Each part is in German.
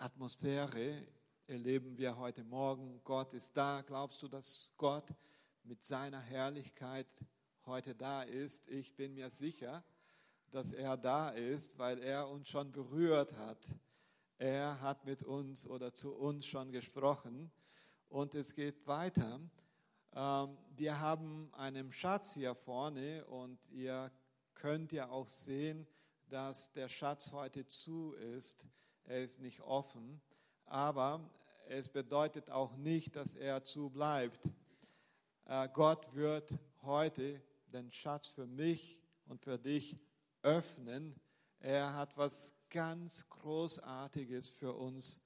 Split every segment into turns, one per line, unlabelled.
Atmosphäre erleben wir heute Morgen. Gott ist da. Glaubst du, dass Gott mit seiner Herrlichkeit heute da ist? Ich bin mir sicher, dass er da ist, weil er uns schon berührt hat. Er hat mit uns oder zu uns schon gesprochen. Und es geht weiter. Ähm, wir haben einen Schatz hier vorne und ihr könnt ja auch sehen, dass der Schatz heute zu ist. Er ist nicht offen, aber es bedeutet auch nicht, dass er zu bleibt. Äh, Gott wird heute den Schatz für mich und für dich öffnen. Er hat was ganz Großartiges für uns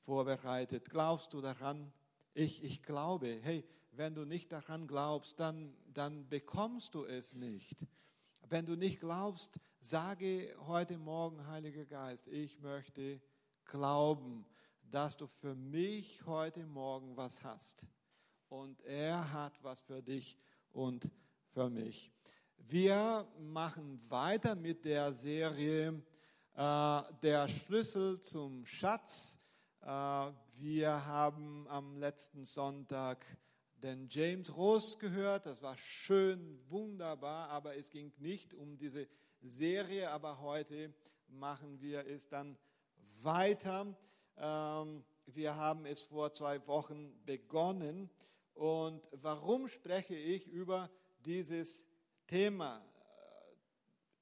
vorbereitet. Glaubst du daran? Ich, ich glaube. Hey, wenn du nicht daran glaubst, dann, dann bekommst du es nicht. Wenn du nicht glaubst, sage heute Morgen, Heiliger Geist, ich möchte glauben, dass du für mich heute Morgen was hast. Und er hat was für dich und für mich. Wir machen weiter mit der Serie äh, Der Schlüssel zum Schatz. Äh, wir haben am letzten Sonntag den James Ross gehört. Das war schön, wunderbar, aber es ging nicht um diese Serie. Aber heute machen wir es dann weiter. Ähm, wir haben es vor zwei Wochen begonnen. Und warum spreche ich über dieses Thema?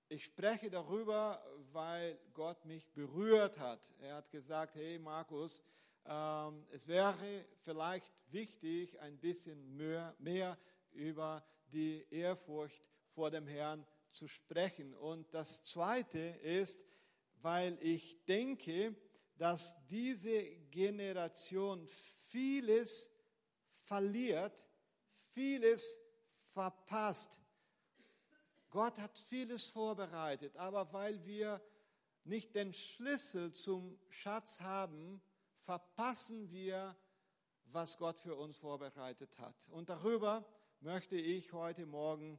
Ich spreche darüber, weil Gott mich berührt hat. Er hat gesagt, hey Markus, es wäre vielleicht wichtig, ein bisschen mehr, mehr über die Ehrfurcht vor dem Herrn zu sprechen. Und das Zweite ist, weil ich denke, dass diese Generation vieles verliert, vieles verpasst. Gott hat vieles vorbereitet, aber weil wir nicht den Schlüssel zum Schatz haben, verpassen wir, was Gott für uns vorbereitet hat. Und darüber möchte ich heute Morgen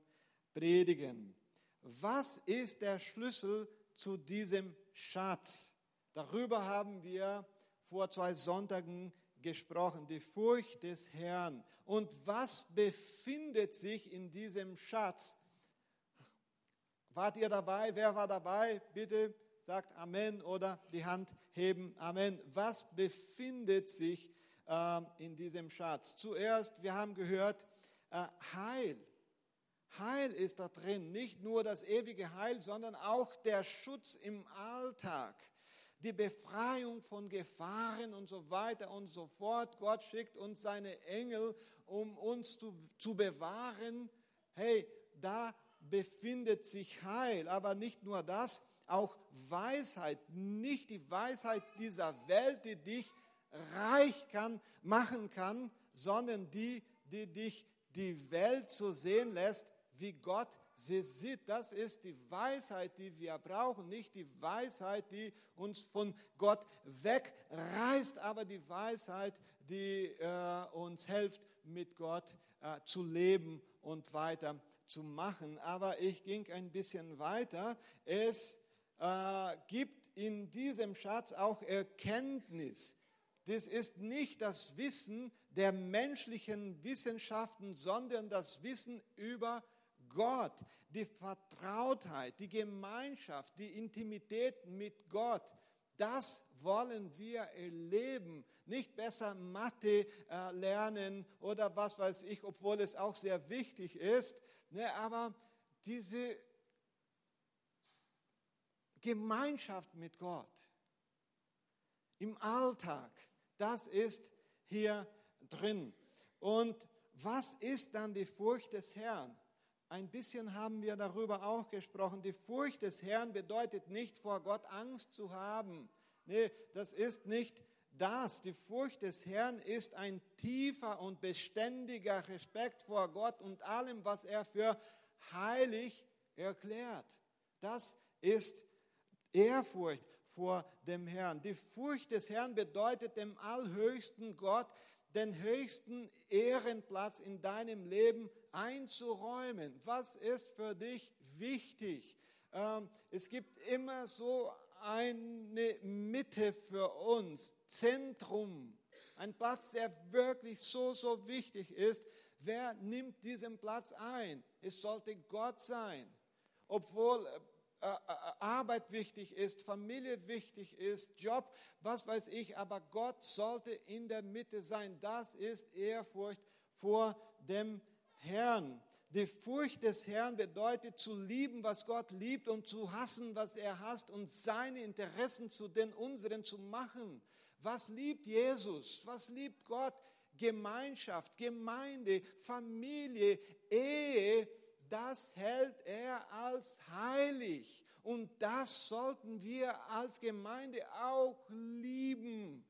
predigen. Was ist der Schlüssel zu diesem Schatz? Darüber haben wir vor zwei Sonntagen gesprochen, die Furcht des Herrn. Und was befindet sich in diesem Schatz? Wart ihr dabei? Wer war dabei? Bitte sagt Amen oder die Hand heben. Amen. Was befindet sich äh, in diesem Schatz? Zuerst, wir haben gehört, äh, Heil. Heil ist da drin. Nicht nur das ewige Heil, sondern auch der Schutz im Alltag die Befreiung von Gefahren und so weiter und so fort. Gott schickt uns seine Engel, um uns zu, zu bewahren. Hey, da befindet sich Heil. Aber nicht nur das, auch Weisheit. Nicht die Weisheit dieser Welt, die dich reich kann, machen kann, sondern die, die dich die Welt so sehen lässt, wie Gott sie sieht, das ist die Weisheit, die wir brauchen, nicht die Weisheit, die uns von Gott wegreißt, aber die Weisheit, die äh, uns hilft, mit Gott äh, zu leben und weiter zu machen. Aber ich ging ein bisschen weiter. Es äh, gibt in diesem Schatz auch Erkenntnis. Das ist nicht das Wissen der menschlichen Wissenschaften, sondern das Wissen über Gott. Die Vertrautheit, die Gemeinschaft, die Intimität mit Gott, das wollen wir erleben. Nicht besser Mathe äh, lernen oder was weiß ich, obwohl es auch sehr wichtig ist. Ne, aber diese Gemeinschaft mit Gott im Alltag, das ist hier drin. Und was ist dann die Furcht des Herrn? Ein bisschen haben wir darüber auch gesprochen. Die Furcht des Herrn bedeutet nicht, vor Gott Angst zu haben. Nee, das ist nicht das. Die Furcht des Herrn ist ein tiefer und beständiger Respekt vor Gott und allem, was er für heilig erklärt. Das ist Ehrfurcht vor dem Herrn. Die Furcht des Herrn bedeutet dem allhöchsten Gott den höchsten Ehrenplatz in deinem Leben einzuräumen. Was ist für dich wichtig? Ähm, es gibt immer so eine Mitte für uns, Zentrum, ein Platz, der wirklich so, so wichtig ist. Wer nimmt diesen Platz ein? Es sollte Gott sein. Obwohl äh, Arbeit wichtig ist, Familie wichtig ist, Job, was weiß ich, aber Gott sollte in der Mitte sein. Das ist Ehrfurcht vor dem Herrn. Die Furcht des Herrn bedeutet zu lieben, was Gott liebt und zu hassen, was er hasst und seine Interessen zu den unseren zu machen. Was liebt Jesus? Was liebt Gott? Gemeinschaft, Gemeinde, Familie, Ehe, das hält er als heilig. Und das sollten wir als Gemeinde auch lieben.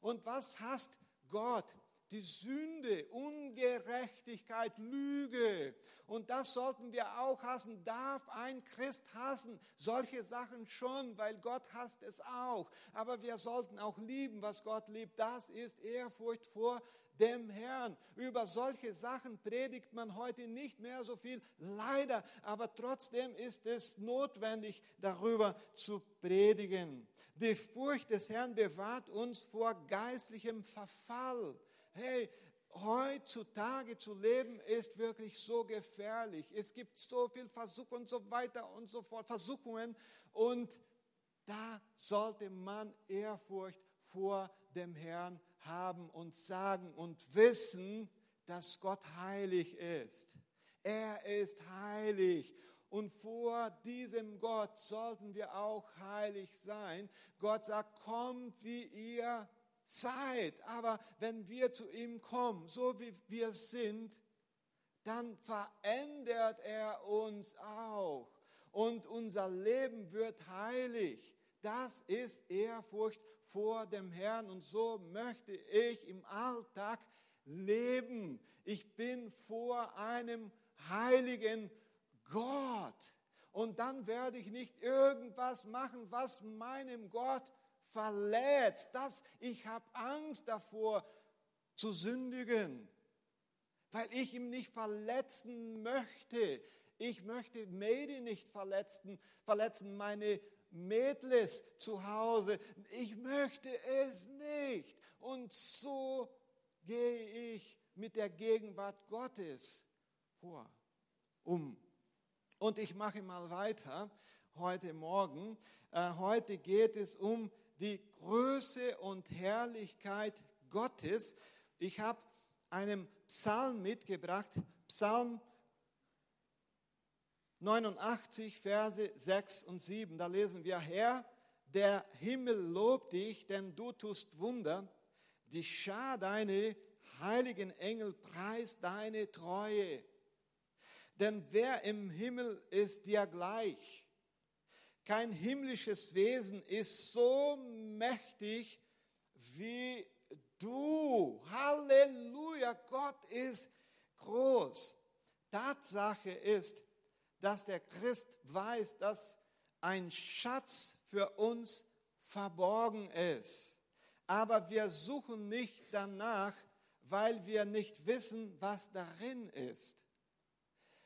Und was hasst Gott? die Sünde, Ungerechtigkeit, Lüge. Und das sollten wir auch hassen. Darf ein Christ hassen? Solche Sachen schon, weil Gott hasst es auch. Aber wir sollten auch lieben, was Gott liebt. Das ist Ehrfurcht vor dem Herrn. Über solche Sachen predigt man heute nicht mehr so viel, leider. Aber trotzdem ist es notwendig, darüber zu predigen. Die Furcht des Herrn bewahrt uns vor geistlichem Verfall hey, heutzutage zu leben ist wirklich so gefährlich. Es gibt so viel Versuch und so weiter und so fort, Versuchungen. Und da sollte man Ehrfurcht vor dem Herrn haben und sagen und wissen, dass Gott heilig ist. Er ist heilig. Und vor diesem Gott sollten wir auch heilig sein. Gott sagt, kommt wie ihr Zeit. Aber wenn wir zu ihm kommen, so wie wir sind, dann verändert er uns auch. Und unser Leben wird heilig. Das ist Ehrfurcht vor dem Herrn. Und so möchte ich im Alltag leben. Ich bin vor einem heiligen Gott. Und dann werde ich nicht irgendwas machen, was meinem Gott verletzt. Das, ich habe Angst davor zu sündigen, weil ich ihm nicht verletzen möchte. Ich möchte Medi nicht verletzen, verletzen meine Mädels zu Hause. Ich möchte es nicht. Und so gehe ich mit der Gegenwart Gottes vor, um. Und ich mache mal weiter heute Morgen. Äh, heute geht es um die Größe und Herrlichkeit Gottes. Ich habe einen Psalm mitgebracht, Psalm 89, Verse 6 und 7. Da lesen wir, Herr, der Himmel lobt dich, denn du tust Wunder. Die Schar deine heiligen Engel preist deine Treue. Denn wer im Himmel ist dir gleich? Kein himmlisches Wesen ist so mächtig wie du. Halleluja, Gott ist groß. Tatsache ist, dass der Christ weiß, dass ein Schatz für uns verborgen ist. Aber wir suchen nicht danach, weil wir nicht wissen, was darin ist.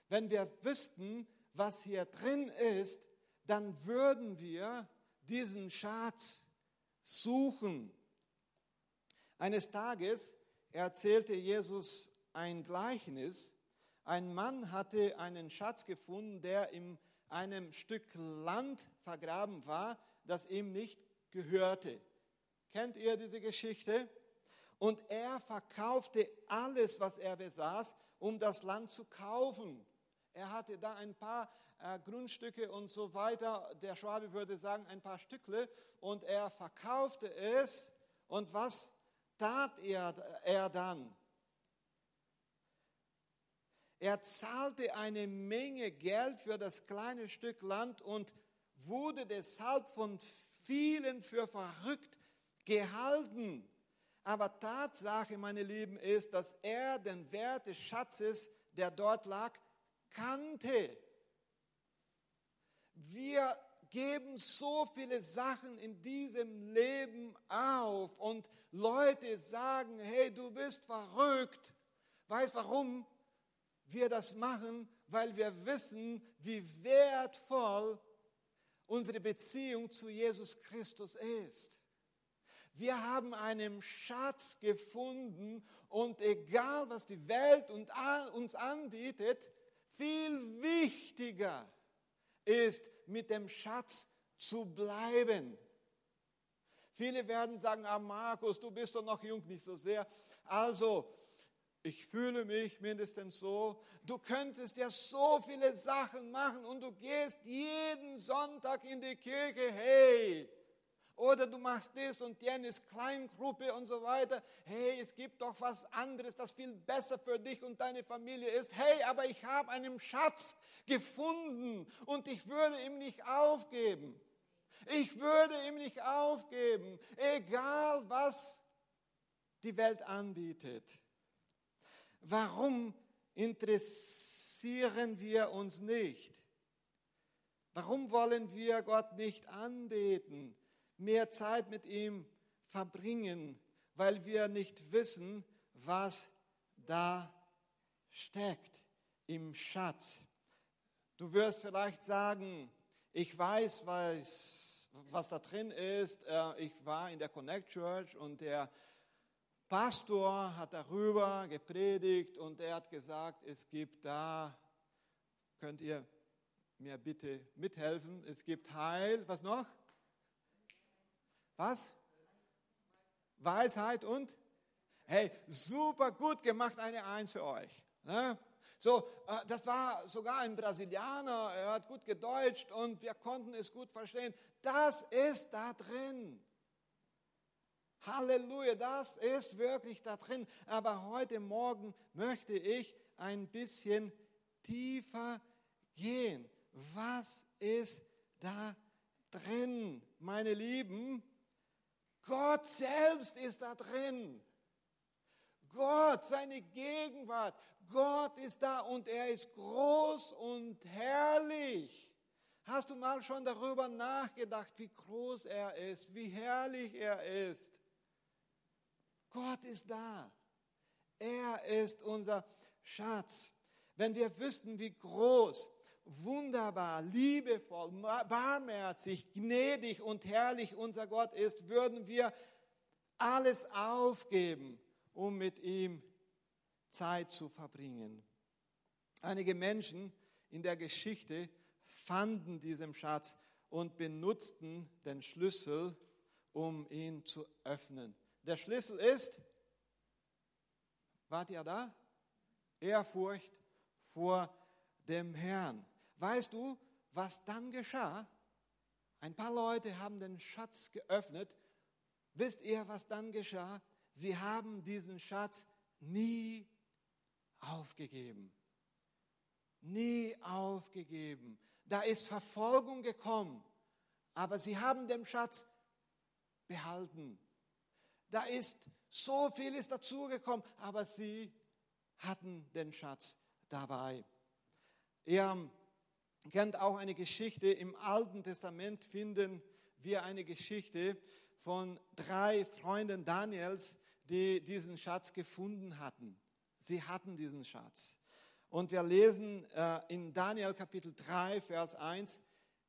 Wenn wir wüssten, was hier drin ist, dann würden wir diesen Schatz suchen. Eines Tages erzählte Jesus ein Gleichnis. Ein Mann hatte einen Schatz gefunden, der in einem Stück Land vergraben war, das ihm nicht gehörte. Kennt ihr diese Geschichte? Und er verkaufte alles, was er besaß, um das Land zu kaufen. Er hatte da ein paar äh, Grundstücke und so weiter. Der Schwabe würde sagen, ein paar Stückle. Und er verkaufte es. Und was tat er, er dann? Er zahlte eine Menge Geld für das kleine Stück Land und wurde deshalb von vielen für verrückt gehalten. Aber Tatsache, meine Lieben, ist, dass er den Wert des Schatzes, der dort lag, kannte. Wir geben so viele Sachen in diesem Leben auf und Leute sagen, hey, du bist verrückt. Weißt warum wir das machen? Weil wir wissen, wie wertvoll unsere Beziehung zu Jesus Christus ist. Wir haben einen Schatz gefunden und egal was die Welt uns anbietet, viel wichtiger ist mit dem Schatz zu bleiben. Viele werden sagen, ah Markus, du bist doch noch jung, nicht so sehr. Also, ich fühle mich mindestens so. Du könntest ja so viele Sachen machen und du gehst jeden Sonntag in die Kirche. Hey, oder du machst das und jenes Kleingruppe und so weiter. Hey, es gibt doch was anderes, das viel besser für dich und deine Familie ist. Hey, aber ich habe einen Schatz gefunden und ich würde ihn nicht aufgeben. Ich würde ihm nicht aufgeben, egal was die Welt anbietet. Warum interessieren wir uns nicht? Warum wollen wir Gott nicht anbeten? mehr Zeit mit ihm verbringen, weil wir nicht wissen, was da steckt im Schatz. Du wirst vielleicht sagen, ich weiß, was, was da drin ist. Äh, ich war in der Connect Church und der Pastor hat darüber gepredigt und er hat gesagt, es gibt da, könnt ihr mir bitte mithelfen, es gibt Heil, was noch? Was? Weisheit und? Hey, super gut gemacht, eine Eins für euch. Ne? So, äh, das war sogar ein Brasilianer, er hat gut gedeutscht und wir konnten es gut verstehen. Das ist da drin. Halleluja, das ist wirklich da drin. Aber heute Morgen möchte ich ein bisschen tiefer gehen. Was ist da drin, meine Lieben? Gott selbst ist da drin. Gott, seine Gegenwart. Gott ist da und er ist groß und herrlich. Hast du mal schon darüber nachgedacht, wie groß er ist, wie herrlich er ist? Gott ist da. Er ist unser Schatz. Wenn wir wüssten, wie groß wunderbar, liebevoll, barmherzig, gnädig und herrlich unser Gott ist, würden wir alles aufgeben, um mit ihm Zeit zu verbringen. Einige Menschen in der Geschichte fanden diesen Schatz und benutzten den Schlüssel, um ihn zu öffnen. Der Schlüssel ist, wart ihr da? Ehrfurcht vor dem Herrn. Weißt du, was dann geschah? Ein paar Leute haben den Schatz geöffnet. Wisst ihr, was dann geschah? Sie haben diesen Schatz nie aufgegeben. Nie aufgegeben. Da ist Verfolgung gekommen, aber sie haben den Schatz behalten. Da ist so vieles dazugekommen, aber sie hatten den Schatz dabei. Ihr kennt auch eine Geschichte, im Alten Testament finden wir eine Geschichte von drei Freunden Daniels, die diesen Schatz gefunden hatten. Sie hatten diesen Schatz. Und wir lesen äh, in Daniel Kapitel 3, Vers 1,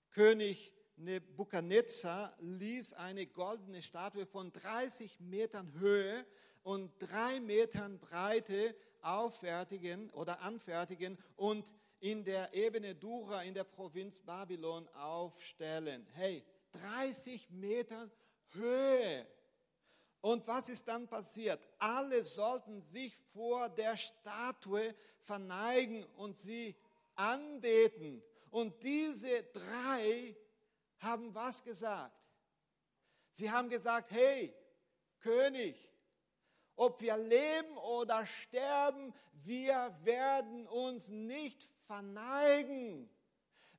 König Nebukadnezar ließ eine goldene Statue von 30 Metern Höhe und drei Metern Breite auffertigen oder anfertigen und in der Ebene Dura in der Provinz Babylon aufstellen. Hey, 30 Meter Höhe. Und was ist dann passiert? Alle sollten sich vor der Statue verneigen und sie anbeten. Und diese drei haben was gesagt? Sie haben gesagt, hey, König, ob wir leben oder sterben, wir werden uns nicht verneigen.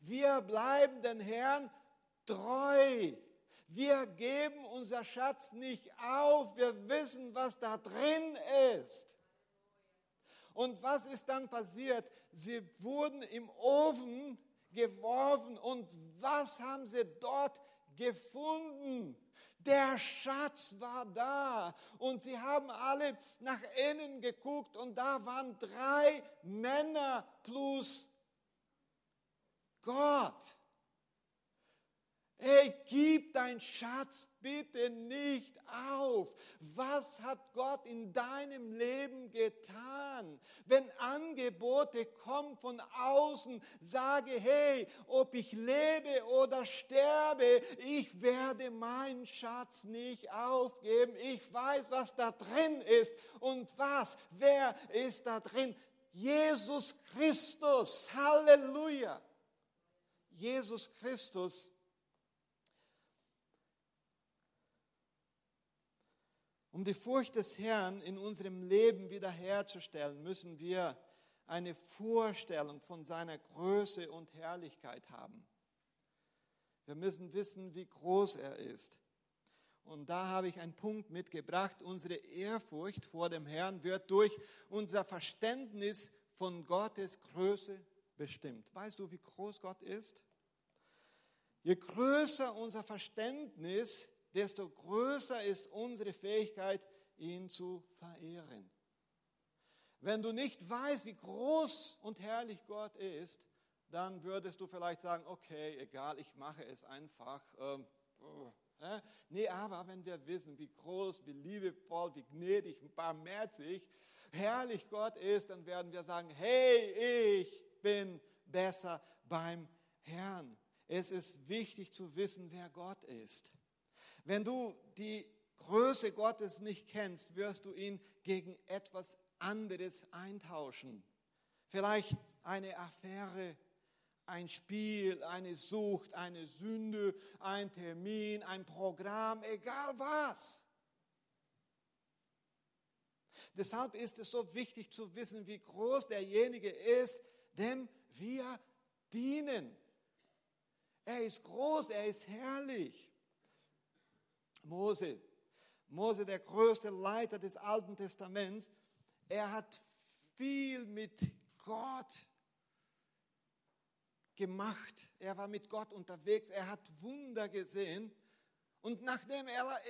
Wir bleiben den Herrn treu. Wir geben unser Schatz nicht auf. Wir wissen, was da drin ist. Und was ist dann passiert? Sie wurden im Ofen geworfen. Und was haben sie dort gefunden? Der Schatz war da und sie haben alle nach innen geguckt und da waren drei Männer plus Gott. Hey, gib dein Schatz bitte nicht auf. Was hat Gott in deinem Leben getan? Wenn Angebote kommen von außen, sage, hey, ob ich lebe oder sterbe, ich werde meinen Schatz nicht aufgeben. Ich weiß, was da drin ist. Und was? Wer ist da drin? Jesus Christus. Halleluja. Jesus Christus Um die Furcht des Herrn in unserem Leben wiederherzustellen, müssen wir eine Vorstellung von seiner Größe und Herrlichkeit haben. Wir müssen wissen, wie groß er ist. Und da habe ich einen Punkt mitgebracht. Unsere Ehrfurcht vor dem Herrn wird durch unser Verständnis von Gottes Größe bestimmt. Weißt du, wie groß Gott ist? Je größer unser Verständnis desto größer ist unsere Fähigkeit, ihn zu verehren. Wenn du nicht weißt, wie groß und herrlich Gott ist, dann würdest du vielleicht sagen, okay, egal, ich mache es einfach. Ähm, äh, nee, aber wenn wir wissen, wie groß, wie liebevoll, wie gnädig, barmherzig, herrlich Gott ist, dann werden wir sagen, hey, ich bin besser beim Herrn. Es ist wichtig zu wissen, wer Gott ist. Wenn du die Größe Gottes nicht kennst, wirst du ihn gegen etwas anderes eintauschen. Vielleicht eine Affäre, ein Spiel, eine Sucht, eine Sünde, ein Termin, ein Programm, egal was. Deshalb ist es so wichtig zu wissen, wie groß derjenige ist, dem wir dienen. Er ist groß, er ist herrlich. Mose. Mose, der größte Leiter des Alten Testaments, er hat viel mit Gott gemacht. Er war mit Gott unterwegs. Er hat Wunder gesehen. Und nachdem er,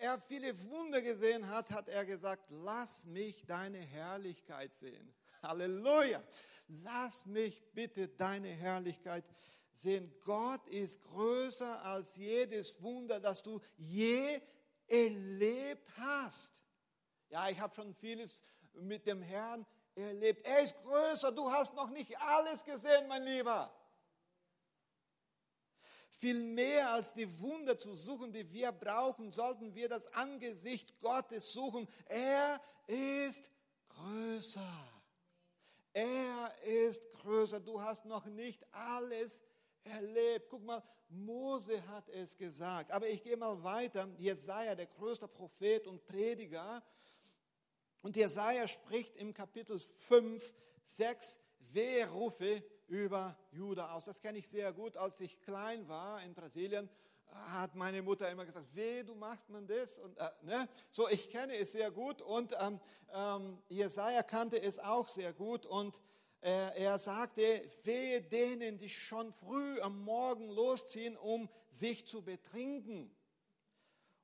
er, viele Wunder gesehen hat, hat er gesagt, lass mich deine Herrlichkeit sehen. Halleluja. Lass mich bitte deine Herrlichkeit sehen sehen, Gott ist größer als jedes Wunder, das du je erlebt hast. Ja, ich habe schon vieles mit dem Herrn erlebt. Er ist größer, du hast noch nicht alles gesehen, mein Lieber. Viel mehr als die Wunder zu suchen, die wir brauchen, sollten wir das Angesicht Gottes suchen. Er ist größer. Er ist größer. Du hast noch nicht alles erlebt. Guck mal, Mose hat es gesagt. Aber ich gehe mal weiter. Jesaja, der größte Prophet und Prediger. Und Jesaja spricht im Kapitel 5, 6 Wehrufe über Juda aus. Das kenne ich sehr gut. Als ich klein war in Brasilien, hat meine Mutter immer gesagt, weh, du machst man das. Und, äh, ne? So, ich kenne es sehr gut und ähm, ähm, Jesaja kannte es auch sehr gut. Und er sagte, wehe denen, die schon früh am Morgen losziehen, um sich zu betrinken.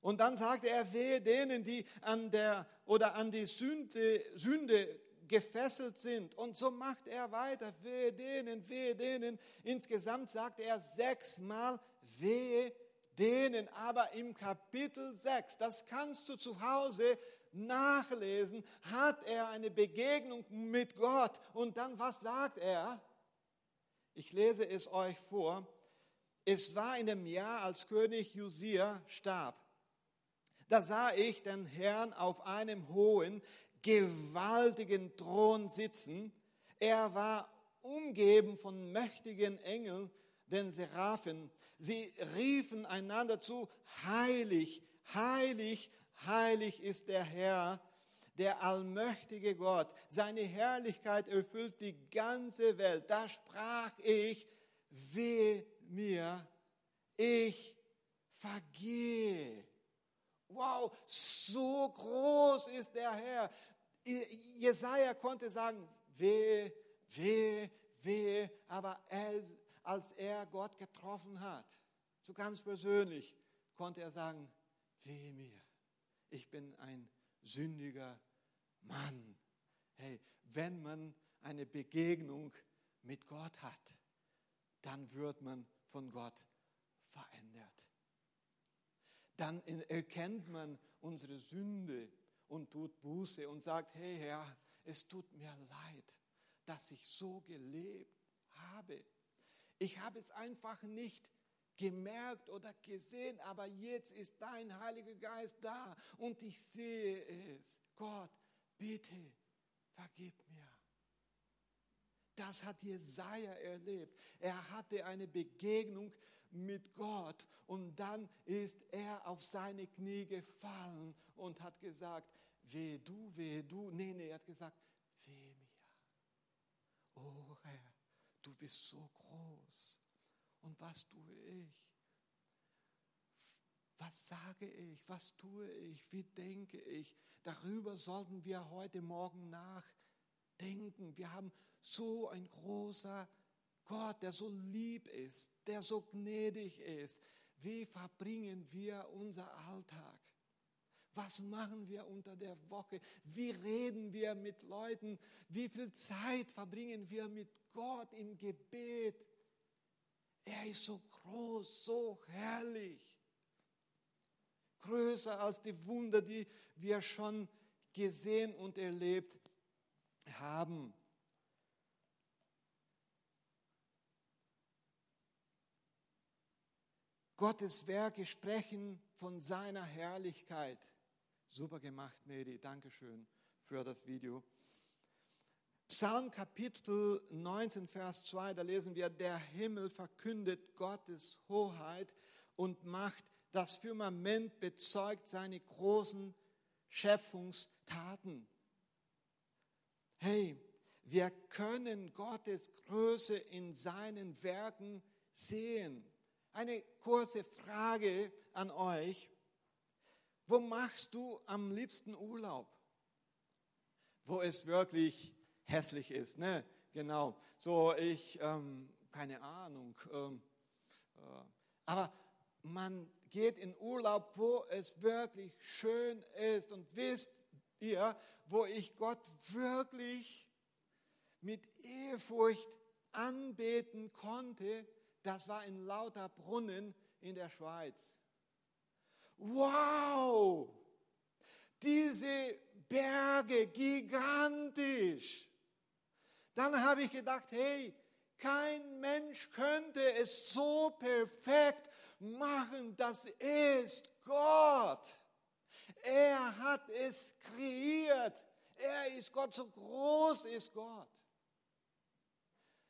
Und dann sagte er, wehe denen, die an der oder an die Sünde, Sünde gefesselt sind. Und so macht er weiter, wehe denen, wehe denen. Insgesamt sagte er sechsmal, wehe denen. Aber im Kapitel 6, das kannst du zu Hause nachlesen, hat er eine Begegnung mit Gott. Und dann, was sagt er? Ich lese es euch vor. Es war in dem Jahr, als König Josia starb. Da sah ich den Herrn auf einem hohen, gewaltigen Thron sitzen. Er war umgeben von mächtigen Engeln, den Seraphen. Sie riefen einander zu, heilig, heilig, heilig ist der Herr, der allmächtige Gott. Seine Herrlichkeit erfüllt die ganze Welt. Da sprach ich, weh mir, ich vergehe. Wow, so groß ist der Herr. Jesaja konnte sagen, weh, weh, weh, aber als er Gott getroffen hat, so ganz persönlich, konnte er sagen, weh mir ich bin ein sündiger Mann. Hey, wenn man eine Begegnung mit Gott hat, dann wird man von Gott verändert. Dann erkennt man unsere Sünde und tut Buße und sagt, hey Herr, es tut mir leid, dass ich so gelebt habe. Ich habe es einfach nicht gemerkt oder gesehen, aber jetzt ist dein Heiliger Geist da und ich sehe es. Gott, bitte, vergib mir. Das hat Jesaja erlebt. Er hatte eine Begegnung mit Gott und dann ist er auf seine Knie gefallen und hat gesagt, weh du, weh du. Nee, nee, er hat gesagt, weh mir. Oh Herr, du bist so groß. Und was tue ich? Was sage ich? Was tue ich? Wie denke ich? Darüber sollten wir heute Morgen nachdenken. Wir haben so ein großer Gott, der so lieb ist, der so gnädig ist. Wie verbringen wir unser Alltag? Was machen wir unter der Woche? Wie reden wir mit Leuten? Wie viel Zeit verbringen wir mit Gott im Gebet? Er ist so groß, so herrlich. Größer als die Wunder, die wir schon gesehen und erlebt haben. Gottes Werke sprechen von seiner Herrlichkeit. Super gemacht, Mary. Dankeschön für das Video. Psalm Kapitel 19, Vers 2, da lesen wir, der Himmel verkündet Gottes Hoheit und Macht. Das Firmament bezeugt seine großen Schöpfungstaten. Hey, wir können Gottes Größe in seinen Werken sehen. Eine kurze Frage an euch. Wo machst du am liebsten Urlaub? Wo es wirklich hässlich ist, ne? Genau. So, ich, ähm, keine Ahnung. Ähm, äh, aber man geht in Urlaub, wo es wirklich schön ist. Und wisst ihr, wo ich Gott wirklich mit Ehrfurcht anbeten konnte, das war in Lauterbrunnen in der Schweiz. Wow! Diese Berge, gigantisch. Dann habe ich gedacht, hey, kein Mensch könnte es so perfekt machen. Das ist Gott. Er hat es kreiert. Er ist Gott, so groß ist Gott.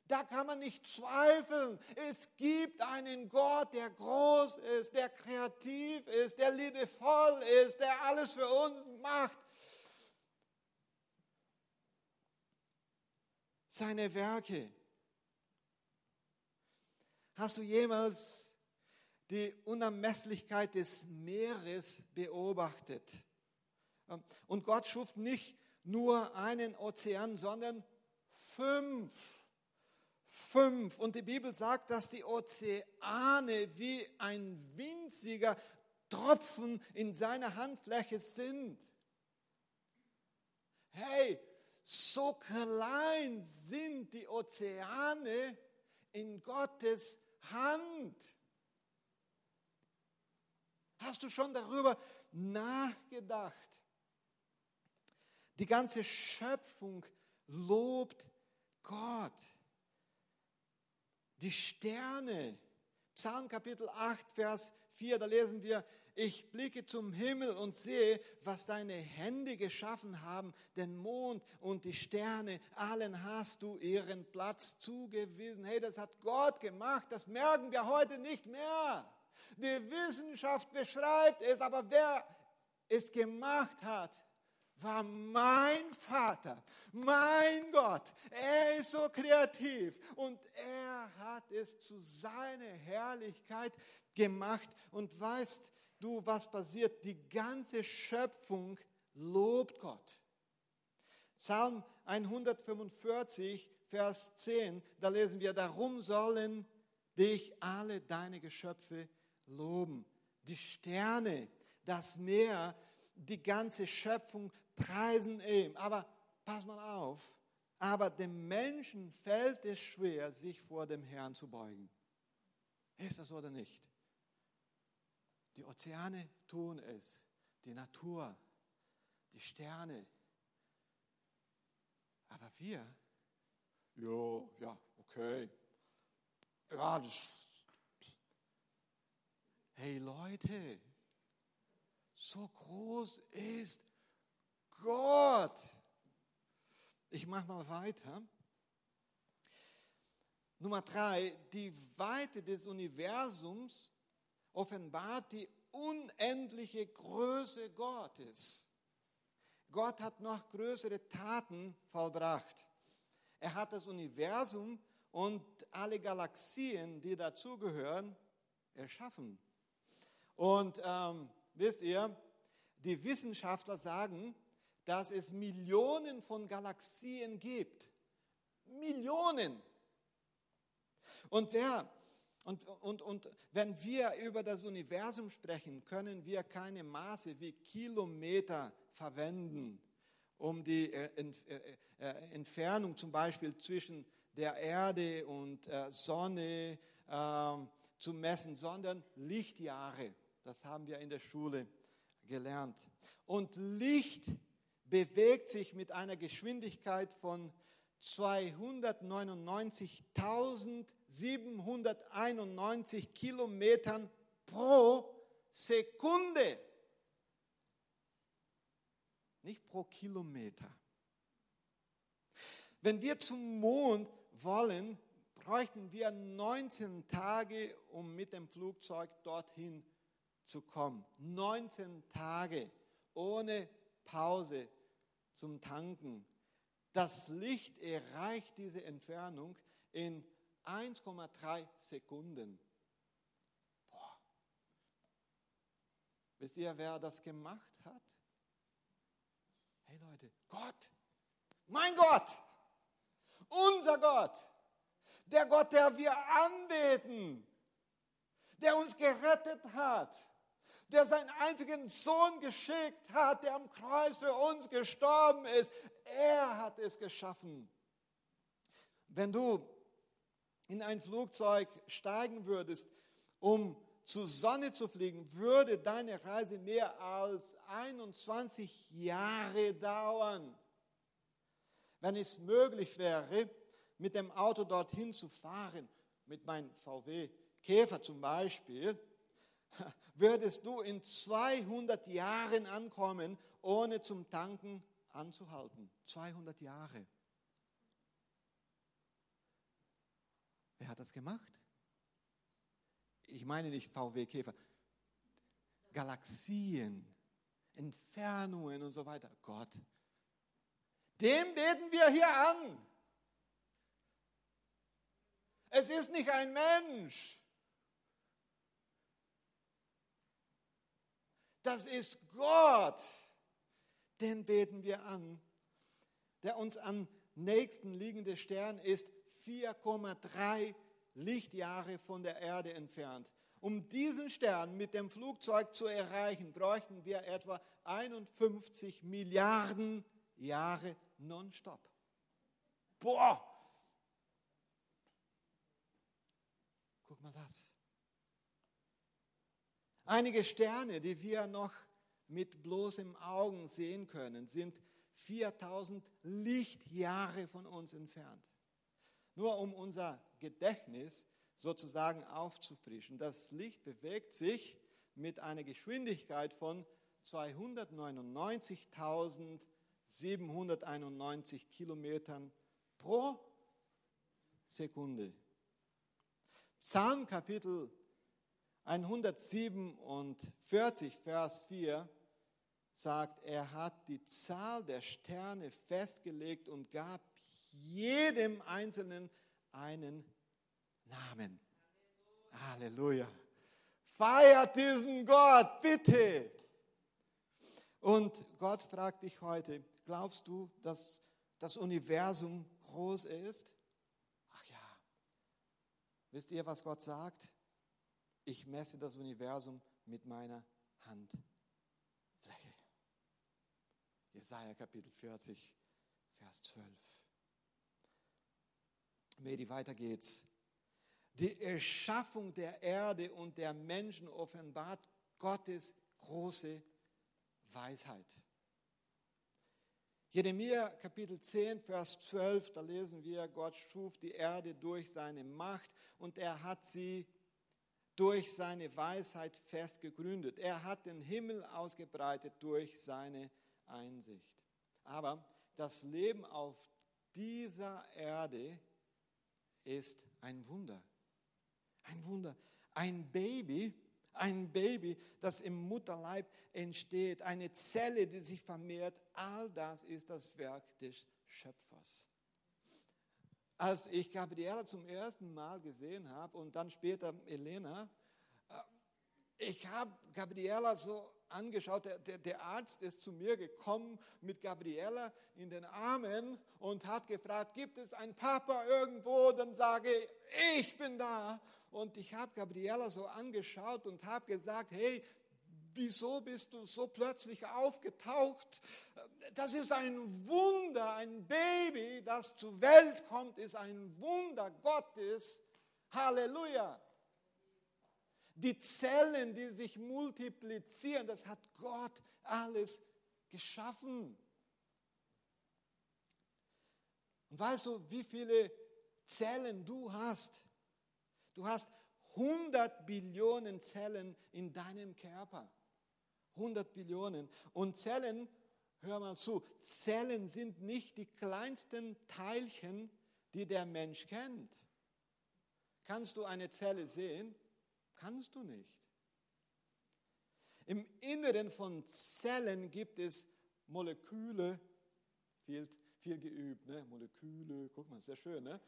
Da kann man nicht zweifeln. Es gibt einen Gott, der groß ist, der kreativ ist, der liebevoll ist, der alles für uns macht. Seine Werke. Hast du jemals die Unermesslichkeit des Meeres beobachtet? Und Gott schuf nicht nur einen Ozean, sondern fünf fünf. Und die Bibel sagt, dass die Ozeane wie ein winziger Tropfen in seiner Handfläche sind. Hey, so klein sind die Ozeane in Gottes Hand. Hast du schon darüber nachgedacht? Die ganze Schöpfung lobt Gott die Sterne. Psalm Kapitel 8, Vers 4, da lesen wir, ich blicke zum Himmel und sehe, was deine Hände geschaffen haben, den Mond und die Sterne, allen hast du ihren Platz zugewiesen. Hey, das hat Gott gemacht, das merken wir heute nicht mehr. Die Wissenschaft beschreibt es, aber wer es gemacht hat, war mein Vater, mein Gott. Er ist so kreativ und er hat es zu seiner Herrlichkeit gemacht. Und weißt du, was passiert? Die ganze Schöpfung lobt Gott. Psalm 145, Vers 10, da lesen wir, darum sollen dich alle deine Geschöpfe loben. Die Sterne, das Meer, die ganze Schöpfung preisen ihm. Aber pass mal auf, aber dem Menschen fällt es schwer, sich vor dem Herrn zu beugen. Ist das oder nicht? Ozeane tun es, die Natur, die Sterne. Aber wir, jo, ja, okay. Ja, das, hey Leute, so groß ist Gott. Ich mache mal weiter. Nummer drei, die Weite des Universums offenbart die unendliche Größe Gottes. Gott hat noch größere Taten vollbracht. Er hat das Universum und alle Galaxien, die dazugehören, erschaffen. Und ähm, wisst ihr, die Wissenschaftler sagen, dass es Millionen von Galaxien gibt. Millionen. Und, wer, und, und, und wenn wir über das Universum sprechen, können wir keine Maße wie Kilometer verwenden, um die äh, äh, äh, Entfernung zum Beispiel zwischen der Erde und Sonne ähm, zu messen, sondern Lichtjahre. Das haben wir in der Schule gelernt. Und Licht bewegt sich mit einer Geschwindigkeit von 299.791 Kilometern pro Sekunde. Nicht pro Kilometer. Wenn wir zum Mond wollen, bräuchten wir 19 Tage, um mit dem Flugzeug dorthin zu kommen. 19 Tage ohne Pause zum Tanken. Das Licht erreicht diese Entfernung in 1,3 Sekunden. Boah. Wisst ihr, wer das gemacht hat? Hey Leute, Gott, mein Gott, unser Gott, der Gott, der wir anbeten, der uns gerettet hat der seinen einzigen Sohn geschickt hat, der am Kreuz für uns gestorben ist. Er hat es geschaffen. Wenn du in ein Flugzeug steigen würdest, um zur Sonne zu fliegen, würde deine Reise mehr als 21 Jahre dauern. Wenn es möglich wäre, mit dem Auto dorthin zu fahren, mit meinem VW Käfer zum Beispiel, würdest du in 200 Jahren ankommen, ohne zum Tanken anzuhalten. 200 Jahre. Wer hat das gemacht? Ich meine nicht VW Käfer. Galaxien, Entfernungen und so weiter. Gott. Dem beten wir hier an. Es ist nicht ein Mensch. Das ist Gott. Den beten wir an. Der uns am nächsten liegende Stern ist 4,3 Lichtjahre von der Erde entfernt. Um diesen Stern mit dem Flugzeug zu erreichen, bräuchten wir etwa 51 Milliarden Jahre nonstop. Boah! Guck mal das. Einige Sterne, die wir noch mit bloßem Augen sehen können, sind 4000 Lichtjahre von uns entfernt. Nur um unser Gedächtnis sozusagen aufzufrischen. Das Licht bewegt sich mit einer Geschwindigkeit von 299.791 Kilometern pro Sekunde. Psalm Kapitel 147, Vers 4 sagt, er hat die Zahl der Sterne festgelegt und gab jedem Einzelnen einen Namen. Halleluja. Feiert diesen Gott, bitte. Und Gott fragt dich heute, glaubst du, dass das Universum groß ist? Ach ja. Wisst ihr, was Gott sagt? Ich messe das Universum mit meiner Handfläche. Jesaja Kapitel 40, Vers 12. Medi, weiter geht's. Die Erschaffung der Erde und der Menschen offenbart Gottes große Weisheit. Jeremia Kapitel 10, Vers 12, da lesen wir, Gott schuf die Erde durch seine Macht und er hat sie durch seine Weisheit fest gegründet. Er hat den Himmel ausgebreitet durch seine Einsicht. Aber das Leben auf dieser Erde ist ein Wunder. Ein Wunder. Ein Baby, ein Baby, das im Mutterleib entsteht, eine Zelle, die sich vermehrt, all das ist das Werk des Schöpfers. Als ich Gabriela zum ersten Mal gesehen habe und dann später Elena, äh, ich habe Gabriela so angeschaut, der, der, der, Arzt ist zu mir gekommen mit Gabriela in den Armen und hat gefragt, gibt es einen Papa irgendwo? Dann sage ich, ich bin da. Und ich habe Gabriela so angeschaut und habe gesagt, hey, wieso bist du so plötzlich aufgetaucht? Das ist ein Wunder, ein Baby, das zur Welt kommt, ist ein Wunder Gottes. Halleluja. Die Zellen, die sich multiplizieren, das hat Gott alles geschaffen. Und weißt du, wie viele Zellen du hast? Du hast 100 Billionen Zellen in deinem Körper. 100 Billionen. Und Zellen, hör mal zu, Zellen sind nicht die kleinsten Teilchen, die der Mensch kennt. Kannst du eine Zelle sehen? Kannst du nicht. Im Inneren von Zellen gibt es Moleküle, viel, viel geübt, ne? Moleküle, guck mal, sehr schön. Ne?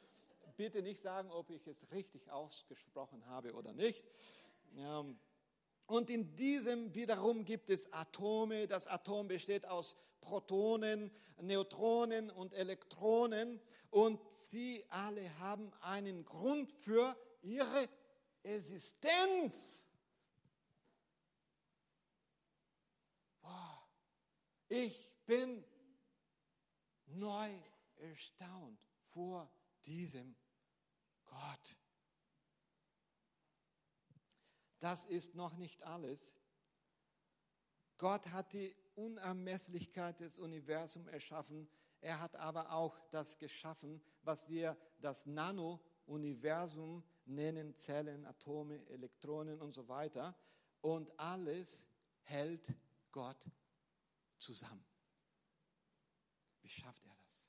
Bitte nicht sagen, ob ich es richtig ausgesprochen habe oder nicht. Ja, und in diesem wiederum gibt es Atome. Das Atom besteht aus Protonen, Neutronen und Elektronen. Und sie alle haben einen Grund für ihre Existenz. Ich bin neu erstaunt vor diesem Gott. Das ist noch nicht alles. Gott hat die Unermesslichkeit des Universums erschaffen. Er hat aber auch das geschaffen, was wir das Nano-Universum nennen, Zellen, Atome, Elektronen und so weiter. Und alles hält Gott zusammen. Wie schafft er das?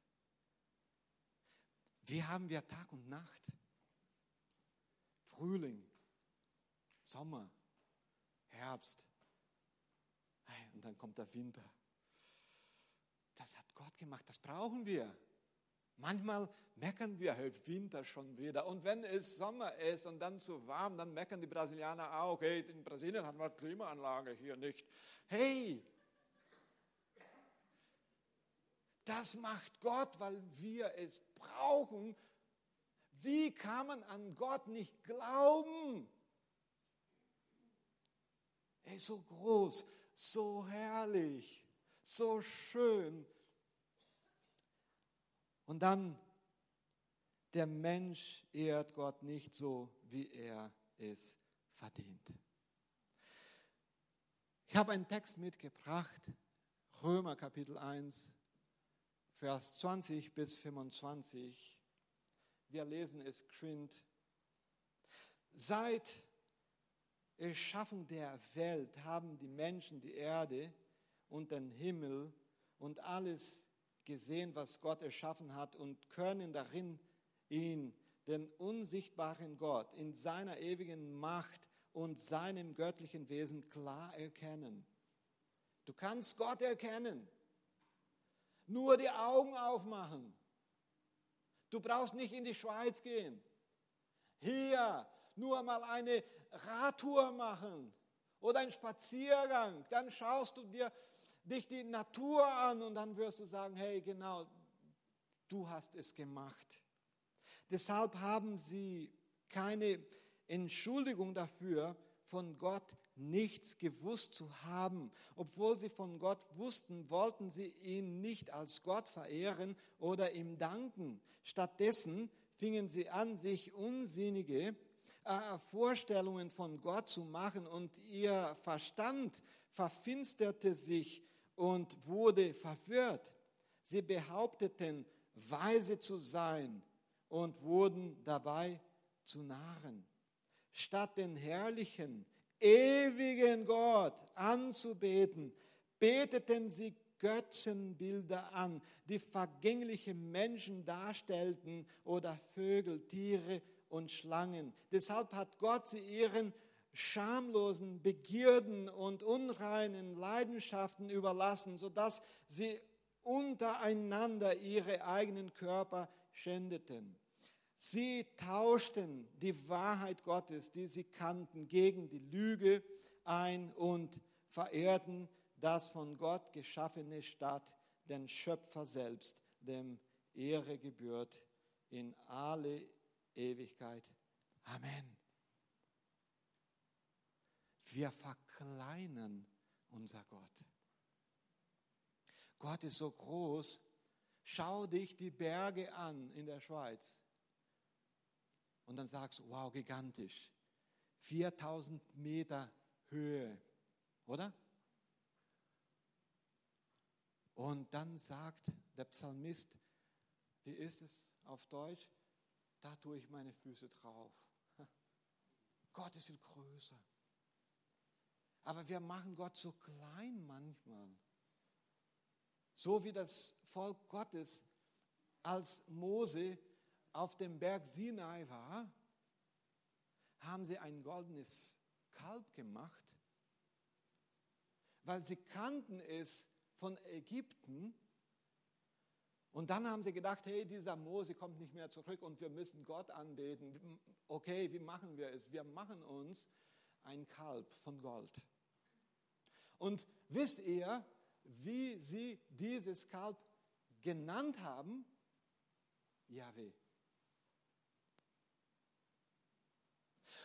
Wie haben wir Tag und Nacht? Frühling, Sommer, Herbst. Und dann kommt der Winter. Das hat Gott gemacht, das brauchen wir. Manchmal meckern wir, hey, Winter schon wieder. Und wenn es Sommer ist und dann zu warm, dann meckern die Brasilianer auch, hey, in Brasilien haben wir Klimaanlage, hier nicht. Hey, das macht Gott, weil wir es brauchen. Wie kann man an Gott nicht glauben? Ist so groß, so herrlich, so schön. Und dann, der Mensch ehrt Gott nicht so, wie er es verdient. Ich habe einen Text mitgebracht, Römer Kapitel 1, Vers 20 bis 25. Wir lesen es geschwind. Seit Erschaffung der Welt haben die Menschen die Erde und den Himmel und alles gesehen, was Gott erschaffen hat und können darin ihn, den unsichtbaren Gott, in seiner ewigen Macht und seinem göttlichen Wesen klar erkennen. Du kannst Gott erkennen. Nur die Augen aufmachen. Du brauchst nicht in die Schweiz gehen. Hier nur mal eine Radtour machen oder einen Spaziergang, dann schaust du dir dich die Natur an und dann wirst du sagen, hey, genau, du hast es gemacht. Deshalb haben sie keine Entschuldigung dafür, von Gott nichts gewusst zu haben. Obwohl sie von Gott wussten, wollten sie ihn nicht als Gott verehren oder ihm danken. Stattdessen fingen sie an, sich unsinnige äh, Vorstellungen von Gott zu machen und ihr Verstand verfinsterte sich und wurde verwirrt. Sie behaupteten, weise zu sein und wurden dabei zu Narren. Statt den herrlichen, ewigen Gott anzubeten, beteten sie Götzenbilder an, die vergängliche Menschen darstellten oder Vögel, Tiere und Schlangen. Deshalb hat Gott sie ihren schamlosen Begierden und unreinen Leidenschaften überlassen, sodass sie untereinander ihre eigenen Körper schändeten. Sie tauschten die Wahrheit Gottes, die sie kannten, gegen die Lüge ein und verehrten das von Gott geschaffene statt den Schöpfer selbst, dem Ehre gebührt in alle Ewigkeit. Amen. Wir verkleinern unser Gott. Gott ist so groß. Schau dich die Berge an in der Schweiz. Und dann sagst du, wow, gigantisch. 4000 Meter Höhe, oder? Und dann sagt der Psalmist, wie ist es auf Deutsch? Da tue ich meine Füße drauf. Gott ist viel größer. Aber wir machen Gott so klein manchmal. So wie das Volk Gottes, als Mose auf dem Berg Sinai war, haben sie ein goldenes Kalb gemacht, weil sie kannten es von Ägypten. Und dann haben sie gedacht, hey, dieser Mose kommt nicht mehr zurück und wir müssen Gott anbeten. Okay, wie machen wir es? Wir machen uns ein Kalb von Gold. Und wisst ihr, wie sie dieses Kalb genannt haben? Yahweh.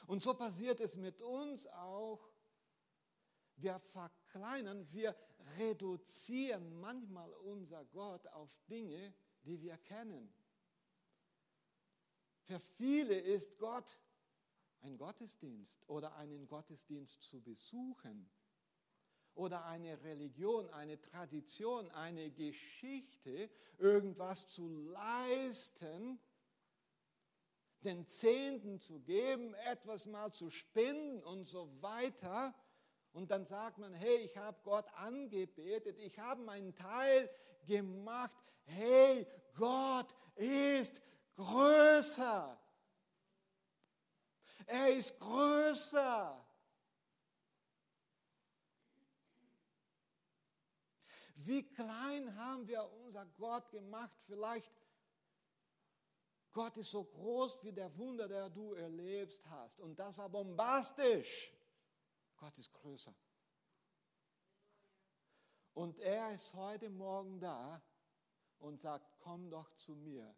Und so passiert es mit uns auch. Wir verkleinern, wir reduzieren manchmal unser Gott auf Dinge, die wir kennen. Für viele ist Gott ein Gottesdienst oder einen Gottesdienst zu besuchen oder eine Religion, eine Tradition, eine Geschichte, irgendwas zu leisten, den Zehnten zu geben, etwas mal zu spenden und so weiter. Und dann sagt man, hey, ich habe Gott angebetet, ich habe meinen Teil gemacht. Hey, Gott ist größer. Er ist größer. Wie klein haben wir unser Gott gemacht? Vielleicht Gott ist so groß wie der Wunder, der du erlebst hast. Und das war bombastisch. Gott ist größer. Und er ist heute Morgen da und sagt, komm doch zu mir.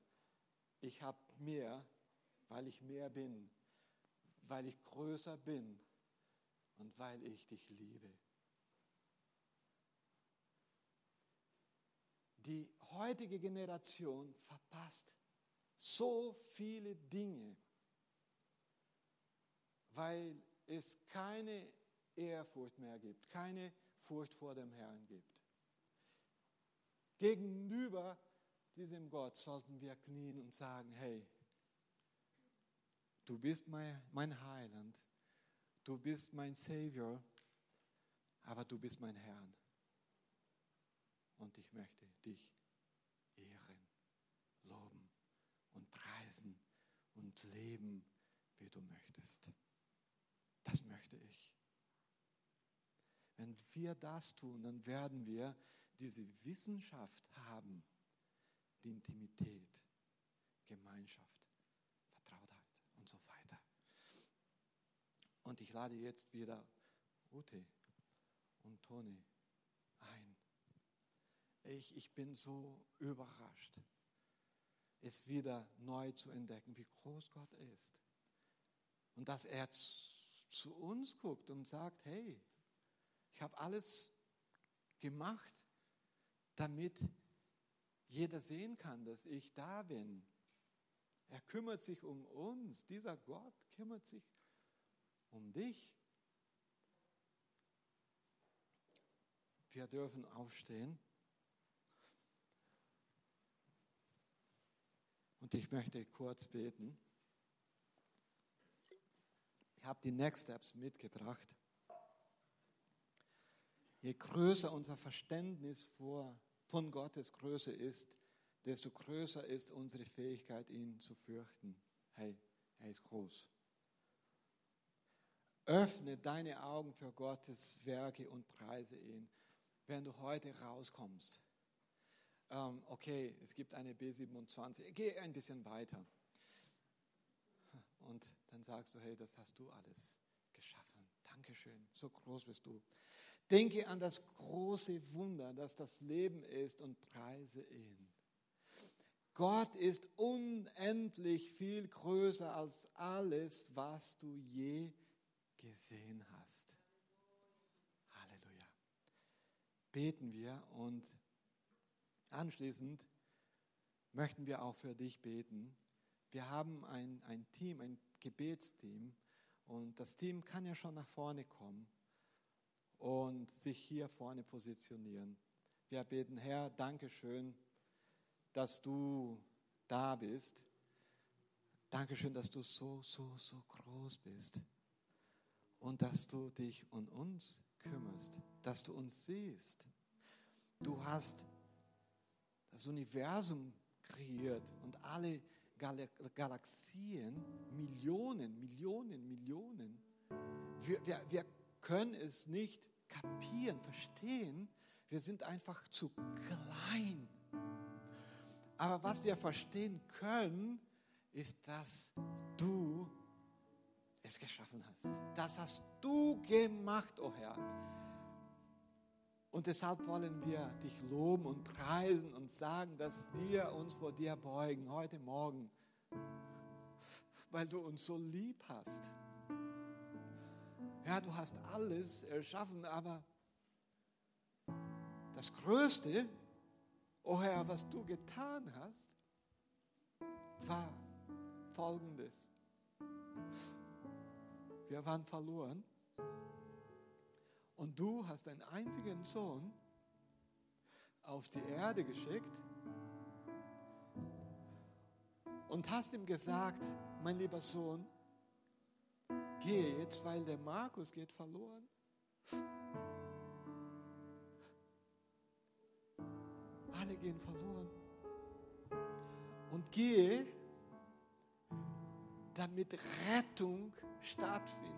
Ich habe mehr, weil ich mehr bin, weil ich größer bin und weil ich dich liebe. Die heutige Generation verpasst so viele Dinge, weil es keine Ehrfurcht mehr gibt, keine Furcht vor dem Herrn gibt. Gegenüber diesem Gott sollten wir knien und sagen, hey, du bist mein, mein Heiland, du bist mein Savior, aber du bist mein Herr. Und ich möchte dich ehren, loben und preisen und leben, wie du möchtest. Das möchte ich. Wenn wir das tun, dann werden wir diese Wissenschaft haben, die Intimität, Gemeinschaft, Vertrautheit und so weiter. Und ich lade jetzt wieder Ute und Toni ein. Ich, ich bin so überrascht, es wieder neu zu entdecken, wie groß Gott ist. Und dass er zu uns guckt und sagt, hey, ich habe alles gemacht, damit jeder sehen kann, dass ich da bin. Er kümmert sich um uns. Dieser Gott kümmert sich um dich. Wir dürfen aufstehen. Und ich möchte kurz beten. Ich habe die Next Steps mitgebracht. Je größer unser Verständnis vor, von Gottes Größe ist, desto größer ist unsere Fähigkeit, ihn zu fürchten. Hey, er ist groß. Öffne deine Augen für Gottes Werke und preise ihn, wenn du heute rauskommst. Ähm, okay, es gibt eine B27, geh ein bisschen weiter. Und dann sagst du, hey, das hast du alles geschaffen. Dankeschön, so groß bist du. Denke an das große Wunder, das das Leben ist und preise ihn. Gott ist unendlich viel größer als alles, was du je gesehen hast. Halleluja. Beten wir und anschließend möchten wir auch für dich beten. Wir haben ein, ein Team, ein Gebetsteam und das Team kann ja schon nach vorne kommen und sich hier vorne positionieren. Wir beten, Herr, danke schön, dass du da bist. Dankeschön, dass du so, so, so groß bist und dass du dich um uns kümmerst, dass du uns siehst. Du hast das Universum kreiert und alle Gal Galaxien, Millionen, Millionen, Millionen. Wir, wir, wir können es nicht kapieren, verstehen. Wir sind einfach zu klein. Aber was wir verstehen können, ist, dass du es geschaffen hast. Das hast du gemacht, o oh Herr. Und deshalb wollen wir dich loben und preisen und sagen, dass wir uns vor dir beugen heute Morgen, weil du uns so lieb hast. Ja, du hast alles erschaffen, aber das Größte, o oh Herr, was du getan hast, war folgendes. Wir waren verloren und du hast deinen einzigen Sohn auf die Erde geschickt und hast ihm gesagt, mein lieber Sohn, geh jetzt, weil der Markus geht verloren. Alle gehen verloren. Und gehe, damit Rettung stattfindet.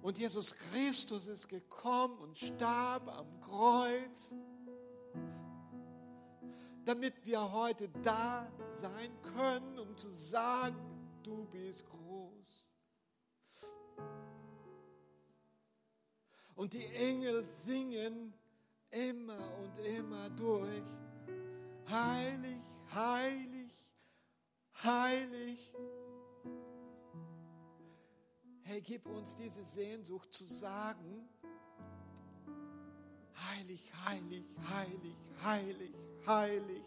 Und Jesus Christus ist gekommen und starb am Kreuz, damit wir heute da sein können, um zu sagen, du bist groß. Und die Engel singen immer und immer durch, heilig, heilig, heilig. Hey, gib uns diese Sehnsucht zu sagen, heilig, heilig, heilig, heilig, heilig,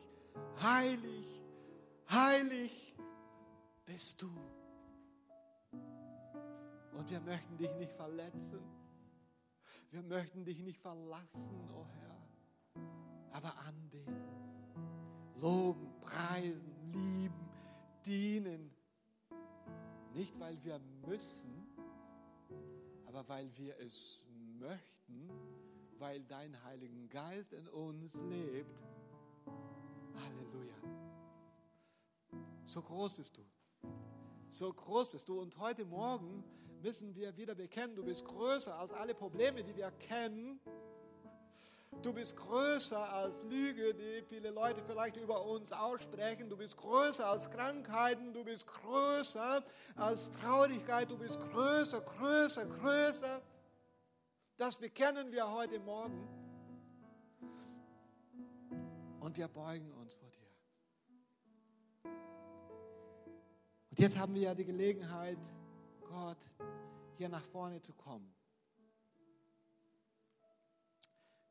heilig, heilig bist du. Und wir möchten dich nicht verletzen. Wir möchten dich nicht verlassen, o oh Herr, aber anbeten, loben, preisen, lieben, dienen. Nicht, weil wir müssen, aber weil wir es möchten, weil dein Heiligen Geist in uns lebt. Halleluja. So groß bist du. So groß bist du. Und heute Morgen müssen wir wieder bekennen, du bist größer als alle Probleme, die wir kennen. Du bist größer als Lüge, die viele Leute vielleicht über uns aussprechen. Du bist größer als Krankheiten. Du bist größer als Traurigkeit. Du bist größer, größer, größer. Das bekennen wir heute Morgen. Und wir beugen uns vor Und jetzt haben wir ja die Gelegenheit, Gott, hier nach vorne zu kommen.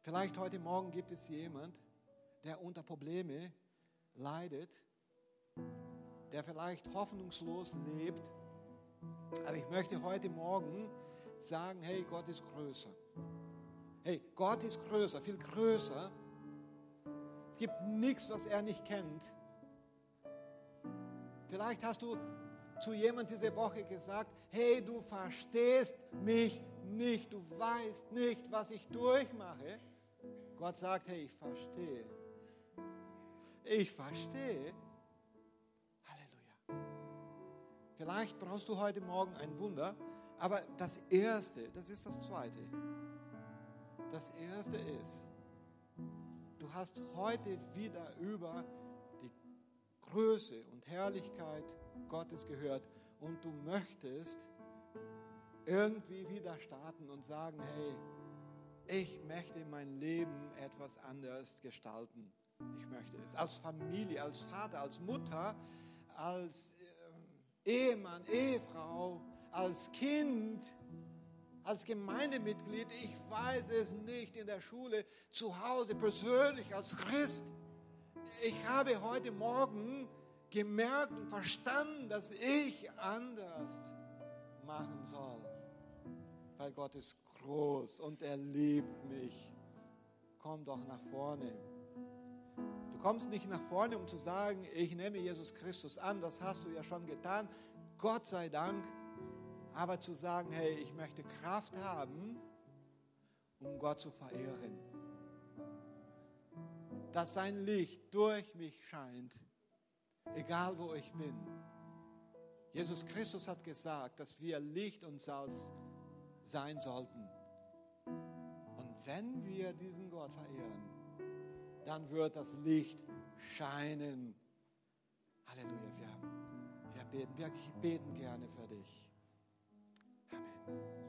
Vielleicht heute Morgen gibt es jemand, der unter Probleme leidet, der vielleicht hoffnungslos lebt Aber ich möchte heute Morgen sagen, hey, Gott ist größer. Hey, Gott ist größer, viel größer. Es gibt nichts, was er nicht kennt. Vielleicht hast du zu jemand diese Woche gesagt, hey, du verstehst mich nicht, du weißt nicht, was ich durchmache. Gott sagt, hey, ich verstehe. Ich verstehe. Halleluja. Vielleicht brauchst du heute Morgen ein Wunder, aber das Erste, das ist das Zweite. Das Erste ist, du hast heute wieder über Größe und Herrlichkeit Gottes gehört und du möchtest irgendwie wieder starten und sagen, hey, ich möchte mein Leben etwas anders gestalten. Ich möchte es als Familie, als Vater, als Mutter, als äh, Ehemann, Ehefrau, als Kind, als Gemeindemitglied. Ich weiß es nicht in der Schule, zu Hause, persönlich als Christ. Ich habe heute Morgen gemerkt und verstanden, dass ich anders machen soll. Weil Gott ist groß und er liebt mich. Komm doch nach vorne. Du kommst nicht nach vorne, um zu sagen, ich nehme Jesus Christus an, das hast du ja schon getan. Gott sei Dank. Aber zu sagen, hey, ich möchte Kraft haben, um Gott zu verehren. Dass sein Licht durch mich scheint egal wo ich bin. Jesus Christus hat gesagt, dass wir Licht und Salz sein sollten. Und wenn wir diesen Gott verehren, dann wird das Licht scheinen. Halleluja, wir, wir beten, wir beten gerne für dich. Amen.